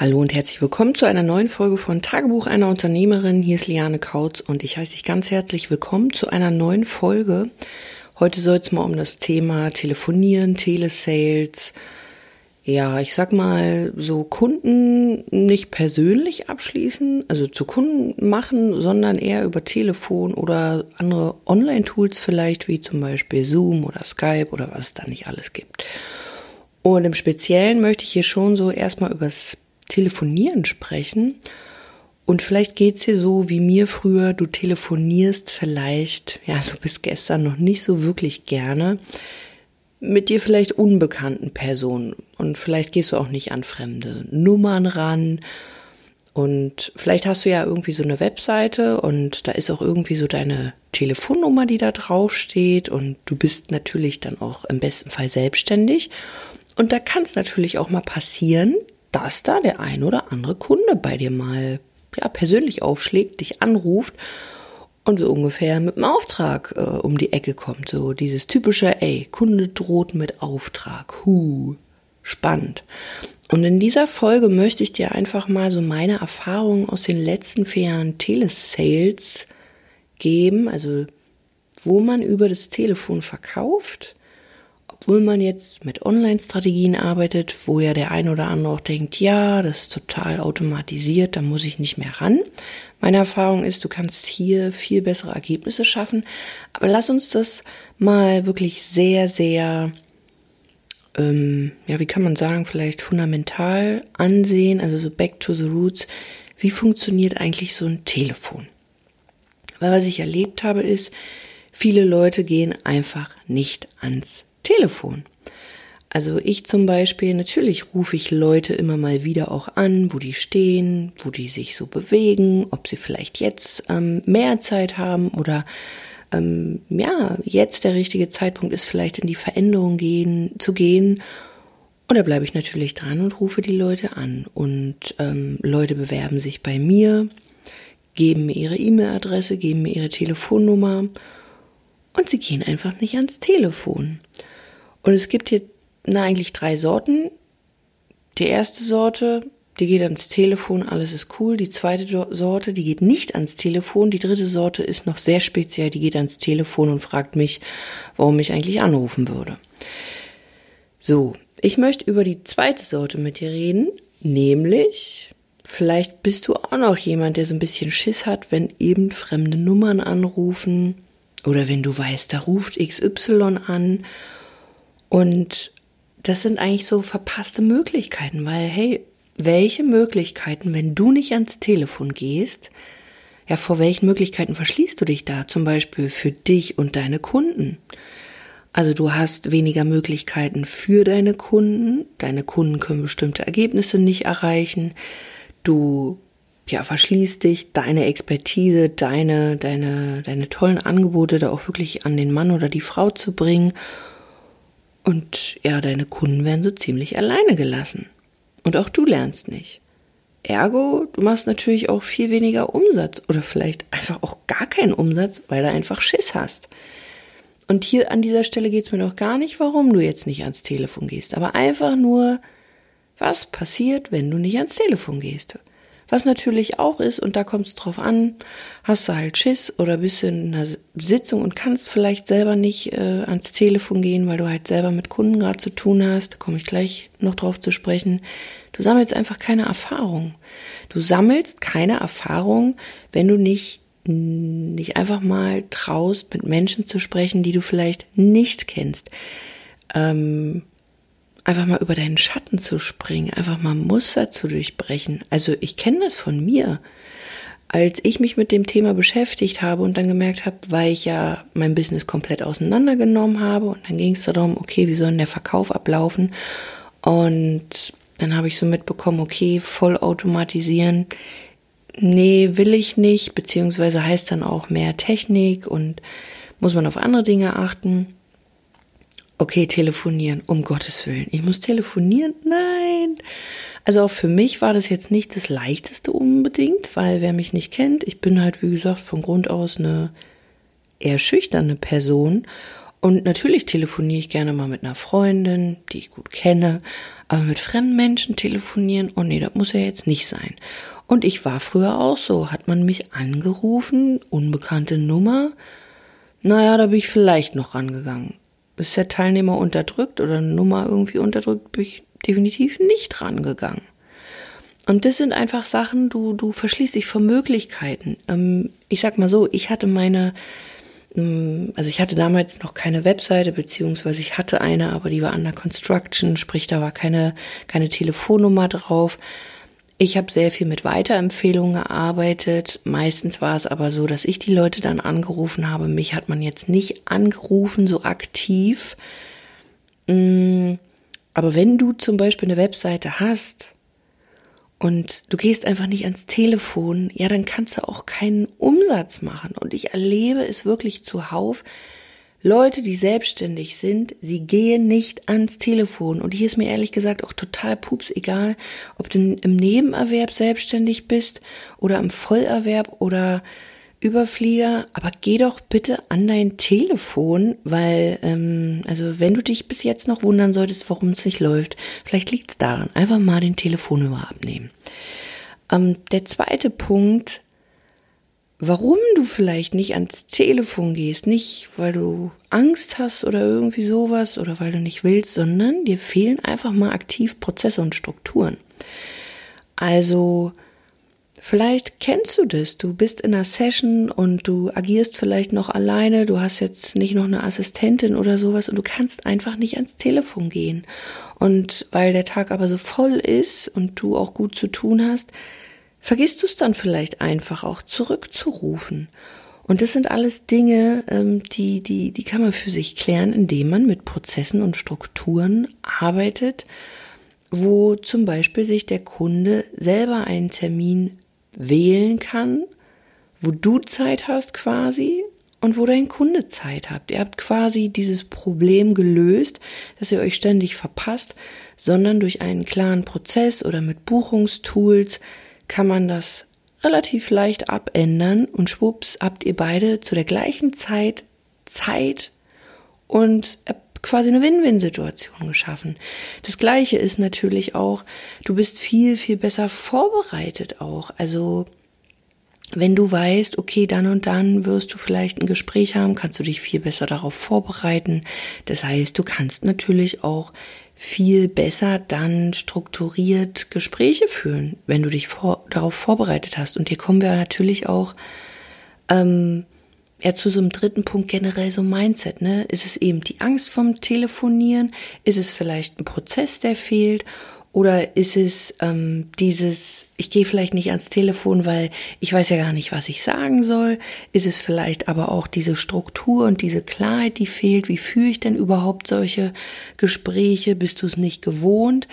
Hallo und herzlich willkommen zu einer neuen Folge von Tagebuch einer Unternehmerin. Hier ist Liane Kautz und ich heiße dich ganz herzlich willkommen zu einer neuen Folge. Heute soll es mal um das Thema Telefonieren, Telesales. Ja, ich sag mal, so Kunden nicht persönlich abschließen, also zu Kunden machen, sondern eher über Telefon oder andere Online-Tools vielleicht, wie zum Beispiel Zoom oder Skype oder was es da nicht alles gibt. Und im Speziellen möchte ich hier schon so erstmal übers Telefonieren sprechen. Und vielleicht geht's dir so wie mir früher, du telefonierst vielleicht, ja, so bis gestern noch nicht so wirklich gerne mit dir vielleicht unbekannten Personen. Und vielleicht gehst du auch nicht an fremde Nummern ran. Und vielleicht hast du ja irgendwie so eine Webseite und da ist auch irgendwie so deine Telefonnummer, die da drauf steht. Und du bist natürlich dann auch im besten Fall selbstständig. Und da kann es natürlich auch mal passieren, dass da der ein oder andere Kunde bei dir mal ja, persönlich aufschlägt, dich anruft und so ungefähr mit einem Auftrag äh, um die Ecke kommt. So dieses typische, ey, Kunde droht mit Auftrag. Huh, spannend. Und in dieser Folge möchte ich dir einfach mal so meine Erfahrungen aus den letzten vier Jahren Telesales geben, also wo man über das Telefon verkauft obwohl man jetzt mit Online-Strategien arbeitet, wo ja der ein oder andere auch denkt, ja, das ist total automatisiert, da muss ich nicht mehr ran. Meine Erfahrung ist, du kannst hier viel bessere Ergebnisse schaffen. Aber lass uns das mal wirklich sehr, sehr, ähm, ja, wie kann man sagen, vielleicht fundamental ansehen, also so back to the roots. Wie funktioniert eigentlich so ein Telefon? Weil was ich erlebt habe, ist, viele Leute gehen einfach nicht ans Telefon. Also ich zum Beispiel, natürlich rufe ich Leute immer mal wieder auch an, wo die stehen, wo die sich so bewegen, ob sie vielleicht jetzt ähm, mehr Zeit haben oder ähm, ja, jetzt der richtige Zeitpunkt ist, vielleicht in die Veränderung gehen, zu gehen. Und da bleibe ich natürlich dran und rufe die Leute an. Und ähm, Leute bewerben sich bei mir, geben mir ihre E-Mail-Adresse, geben mir ihre Telefonnummer und sie gehen einfach nicht ans Telefon. Und es gibt hier na, eigentlich drei Sorten. Die erste Sorte, die geht ans Telefon, alles ist cool. Die zweite Sorte, die geht nicht ans Telefon. Die dritte Sorte ist noch sehr speziell, die geht ans Telefon und fragt mich, warum ich eigentlich anrufen würde. So, ich möchte über die zweite Sorte mit dir reden, nämlich vielleicht bist du auch noch jemand, der so ein bisschen Schiss hat, wenn eben fremde Nummern anrufen oder wenn du weißt, da ruft XY an und das sind eigentlich so verpasste Möglichkeiten, weil hey, welche Möglichkeiten, wenn du nicht ans Telefon gehst, ja, vor welchen Möglichkeiten verschließt du dich da? Zum Beispiel für dich und deine Kunden. Also du hast weniger Möglichkeiten für deine Kunden. Deine Kunden können bestimmte Ergebnisse nicht erreichen. Du ja, verschließt dich, deine Expertise, deine, deine, deine tollen Angebote da auch wirklich an den Mann oder die Frau zu bringen und ja, deine Kunden werden so ziemlich alleine gelassen. Und auch du lernst nicht. Ergo, du machst natürlich auch viel weniger Umsatz oder vielleicht einfach auch gar keinen Umsatz, weil du einfach Schiss hast. Und hier an dieser Stelle geht es mir noch gar nicht, warum du jetzt nicht ans Telefon gehst, aber einfach nur, was passiert, wenn du nicht ans Telefon gehst. Was natürlich auch ist, und da kommt es drauf an, hast du halt Schiss oder bist in einer Sitzung und kannst vielleicht selber nicht äh, ans Telefon gehen, weil du halt selber mit Kunden gerade zu tun hast, da komme ich gleich noch drauf zu sprechen. Du sammelst einfach keine Erfahrung. Du sammelst keine Erfahrung, wenn du nicht nicht einfach mal traust, mit Menschen zu sprechen, die du vielleicht nicht kennst. Ähm, einfach mal über deinen Schatten zu springen, einfach mal Muster zu durchbrechen. Also ich kenne das von mir. Als ich mich mit dem Thema beschäftigt habe und dann gemerkt habe, weil ich ja mein Business komplett auseinandergenommen habe und dann ging es darum, okay, wie soll denn der Verkauf ablaufen? Und dann habe ich so mitbekommen, okay, voll automatisieren. Nee, will ich nicht, beziehungsweise heißt dann auch mehr Technik und muss man auf andere Dinge achten. Okay, telefonieren, um Gottes Willen. Ich muss telefonieren? Nein. Also auch für mich war das jetzt nicht das leichteste unbedingt, weil wer mich nicht kennt, ich bin halt, wie gesagt, von Grund aus eine eher schüchterne Person. Und natürlich telefoniere ich gerne mal mit einer Freundin, die ich gut kenne, aber mit fremden Menschen telefonieren, oh nee, das muss ja jetzt nicht sein. Und ich war früher auch so, hat man mich angerufen, unbekannte Nummer, naja, da bin ich vielleicht noch rangegangen. Ist der Teilnehmer unterdrückt oder eine Nummer irgendwie unterdrückt, bin ich definitiv nicht rangegangen. Und das sind einfach Sachen, du, du verschließt dich vor Möglichkeiten. Ähm, ich sag mal so, ich hatte meine hm, also ich hatte damals noch keine Webseite, beziehungsweise ich hatte eine, aber die war under construction, sprich da war keine, keine Telefonnummer drauf. Ich habe sehr viel mit Weiterempfehlungen gearbeitet. Meistens war es aber so, dass ich die Leute dann angerufen habe. Mich hat man jetzt nicht angerufen, so aktiv. Hm, aber wenn du zum Beispiel eine Webseite hast, und du gehst einfach nicht ans Telefon, ja, dann kannst du auch keinen Umsatz machen. Und ich erlebe es wirklich zuhauf. Leute, die selbstständig sind, sie gehen nicht ans Telefon. Und hier ist mir ehrlich gesagt auch total pups egal, ob du im Nebenerwerb selbstständig bist oder im Vollerwerb oder Überflieger, aber geh doch bitte an dein Telefon, weil, ähm, also wenn du dich bis jetzt noch wundern solltest, warum es nicht läuft, vielleicht liegt es daran. Einfach mal den Telefonnummer abnehmen. Ähm, der zweite Punkt, warum du vielleicht nicht ans Telefon gehst, nicht weil du Angst hast oder irgendwie sowas oder weil du nicht willst, sondern dir fehlen einfach mal aktiv Prozesse und Strukturen. Also, Vielleicht kennst du das. Du bist in einer Session und du agierst vielleicht noch alleine. Du hast jetzt nicht noch eine Assistentin oder sowas und du kannst einfach nicht ans Telefon gehen. Und weil der Tag aber so voll ist und du auch gut zu tun hast, vergisst du es dann vielleicht einfach auch zurückzurufen. Und das sind alles Dinge, ähm, die, die, die kann man für sich klären, indem man mit Prozessen und Strukturen arbeitet, wo zum Beispiel sich der Kunde selber einen Termin wählen kann, wo du Zeit hast quasi und wo dein Kunde Zeit habt. Ihr habt quasi dieses Problem gelöst, dass ihr euch ständig verpasst, sondern durch einen klaren Prozess oder mit Buchungstools kann man das relativ leicht abändern und schwupps habt ihr beide zu der gleichen Zeit Zeit und quasi eine Win-Win-Situation geschaffen. Das gleiche ist natürlich auch, du bist viel, viel besser vorbereitet auch. Also wenn du weißt, okay, dann und dann wirst du vielleicht ein Gespräch haben, kannst du dich viel besser darauf vorbereiten. Das heißt, du kannst natürlich auch viel besser dann strukturiert Gespräche führen, wenn du dich vor, darauf vorbereitet hast. Und hier kommen wir natürlich auch ähm, ja, zu so einem dritten Punkt generell so Mindset, ne? Ist es eben die Angst vom Telefonieren? Ist es vielleicht ein Prozess, der fehlt? Oder ist es ähm, dieses, ich gehe vielleicht nicht ans Telefon, weil ich weiß ja gar nicht, was ich sagen soll? Ist es vielleicht aber auch diese Struktur und diese Klarheit, die fehlt? Wie führe ich denn überhaupt solche Gespräche? Bist du es nicht gewohnt?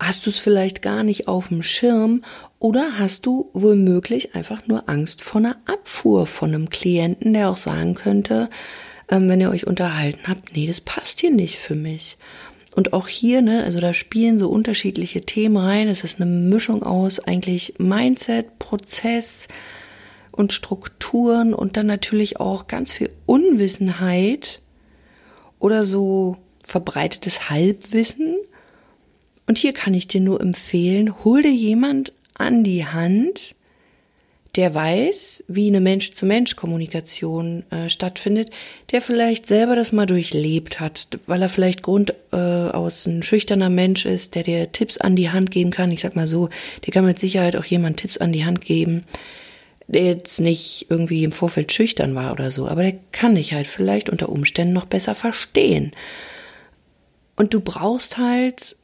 Hast du es vielleicht gar nicht auf dem Schirm oder hast du womöglich einfach nur Angst vor einer Abfuhr von einem Klienten, der auch sagen könnte, ähm, wenn ihr euch unterhalten habt, nee, das passt hier nicht für mich. Und auch hier, ne, also da spielen so unterschiedliche Themen rein. Es ist eine Mischung aus eigentlich Mindset, Prozess und Strukturen und dann natürlich auch ganz viel Unwissenheit oder so verbreitetes Halbwissen und hier kann ich dir nur empfehlen, hol dir jemand an die Hand, der weiß, wie eine Mensch-zu-Mensch-Kommunikation äh, stattfindet, der vielleicht selber das mal durchlebt hat, weil er vielleicht grundaus äh, ein schüchterner Mensch ist, der dir Tipps an die Hand geben kann. Ich sag mal so, der kann mit Sicherheit auch jemand Tipps an die Hand geben, der jetzt nicht irgendwie im Vorfeld schüchtern war oder so, aber der kann dich halt vielleicht unter Umständen noch besser verstehen. Und du brauchst halt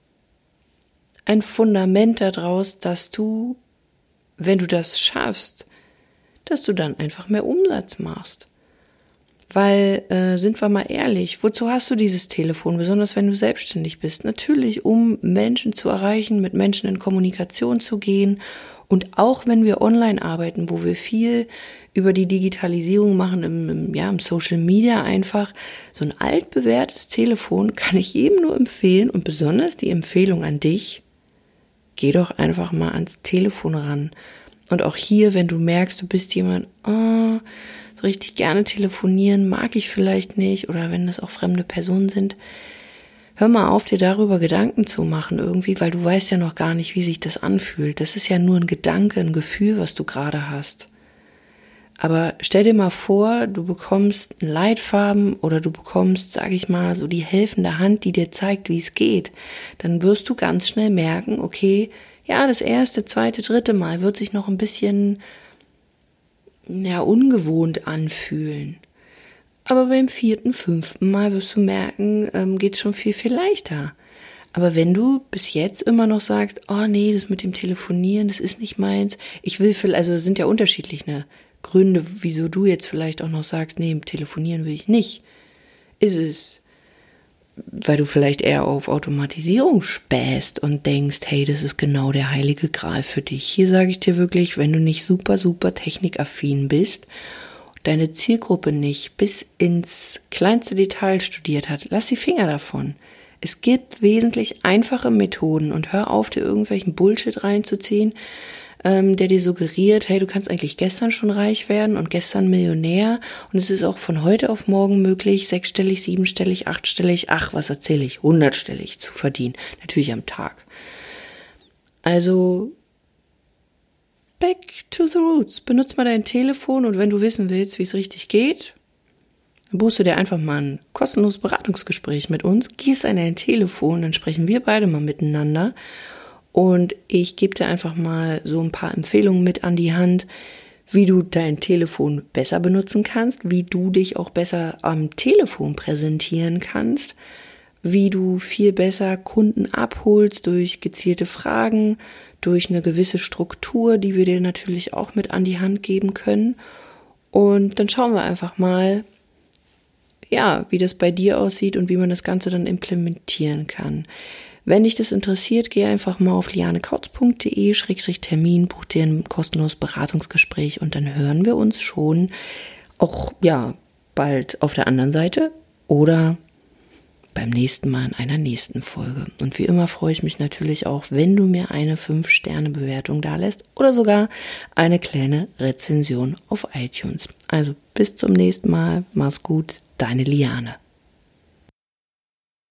ein Fundament daraus, dass du, wenn du das schaffst, dass du dann einfach mehr Umsatz machst. Weil, äh, sind wir mal ehrlich, wozu hast du dieses Telefon, besonders wenn du selbstständig bist? Natürlich, um Menschen zu erreichen, mit Menschen in Kommunikation zu gehen. Und auch wenn wir online arbeiten, wo wir viel über die Digitalisierung machen, im, im, ja, im Social Media einfach, so ein altbewährtes Telefon kann ich jedem nur empfehlen und besonders die Empfehlung an dich, geh doch einfach mal ans Telefon ran. Und auch hier, wenn du merkst, du bist jemand, oh, so richtig gerne telefonieren, mag ich vielleicht nicht oder wenn das auch fremde Personen sind. Hör mal auf, dir darüber Gedanken zu machen irgendwie, weil du weißt ja noch gar nicht, wie sich das anfühlt. Das ist ja nur ein Gedanke, ein Gefühl, was du gerade hast. Aber stell dir mal vor, du bekommst Leitfarben oder du bekommst, sag ich mal, so die helfende Hand, die dir zeigt, wie es geht. Dann wirst du ganz schnell merken, okay, ja, das erste, zweite, dritte Mal wird sich noch ein bisschen, ja, ungewohnt anfühlen. Aber beim vierten, fünften Mal wirst du merken, ähm, geht schon viel, viel leichter. Aber wenn du bis jetzt immer noch sagst, oh nee, das mit dem Telefonieren, das ist nicht meins, ich will, also sind ja unterschiedlich, ne? Gründe, wieso du jetzt vielleicht auch noch sagst, nee, telefonieren will ich nicht, ist es, weil du vielleicht eher auf Automatisierung spähst und denkst, hey, das ist genau der heilige Gral für dich. Hier sage ich dir wirklich, wenn du nicht super, super technikaffin bist, deine Zielgruppe nicht bis ins kleinste Detail studiert hat, lass die Finger davon. Es gibt wesentlich einfache Methoden und hör auf, dir irgendwelchen Bullshit reinzuziehen, ähm, der dir suggeriert, hey, du kannst eigentlich gestern schon reich werden und gestern Millionär. Und es ist auch von heute auf morgen möglich, sechsstellig, siebenstellig, achtstellig, ach, was erzähle ich, hundertstellig zu verdienen, natürlich am Tag. Also back to the roots. Benutz mal dein Telefon und wenn du wissen willst, wie es richtig geht, dann buchst du dir einfach mal ein kostenloses Beratungsgespräch mit uns, gehst an dein Telefon, dann sprechen wir beide mal miteinander und ich gebe dir einfach mal so ein paar Empfehlungen mit an die Hand, wie du dein Telefon besser benutzen kannst, wie du dich auch besser am Telefon präsentieren kannst, wie du viel besser Kunden abholst durch gezielte Fragen, durch eine gewisse Struktur, die wir dir natürlich auch mit an die Hand geben können. Und dann schauen wir einfach mal, ja, wie das bei dir aussieht und wie man das Ganze dann implementieren kann. Wenn dich das interessiert, geh einfach mal auf lianekautz.de-termin, buch dir ein kostenloses Beratungsgespräch und dann hören wir uns schon auch, ja, bald auf der anderen Seite oder beim nächsten Mal in einer nächsten Folge. Und wie immer freue ich mich natürlich auch, wenn du mir eine 5-Sterne-Bewertung da lässt oder sogar eine kleine Rezension auf iTunes. Also bis zum nächsten Mal. Mach's gut, deine Liane.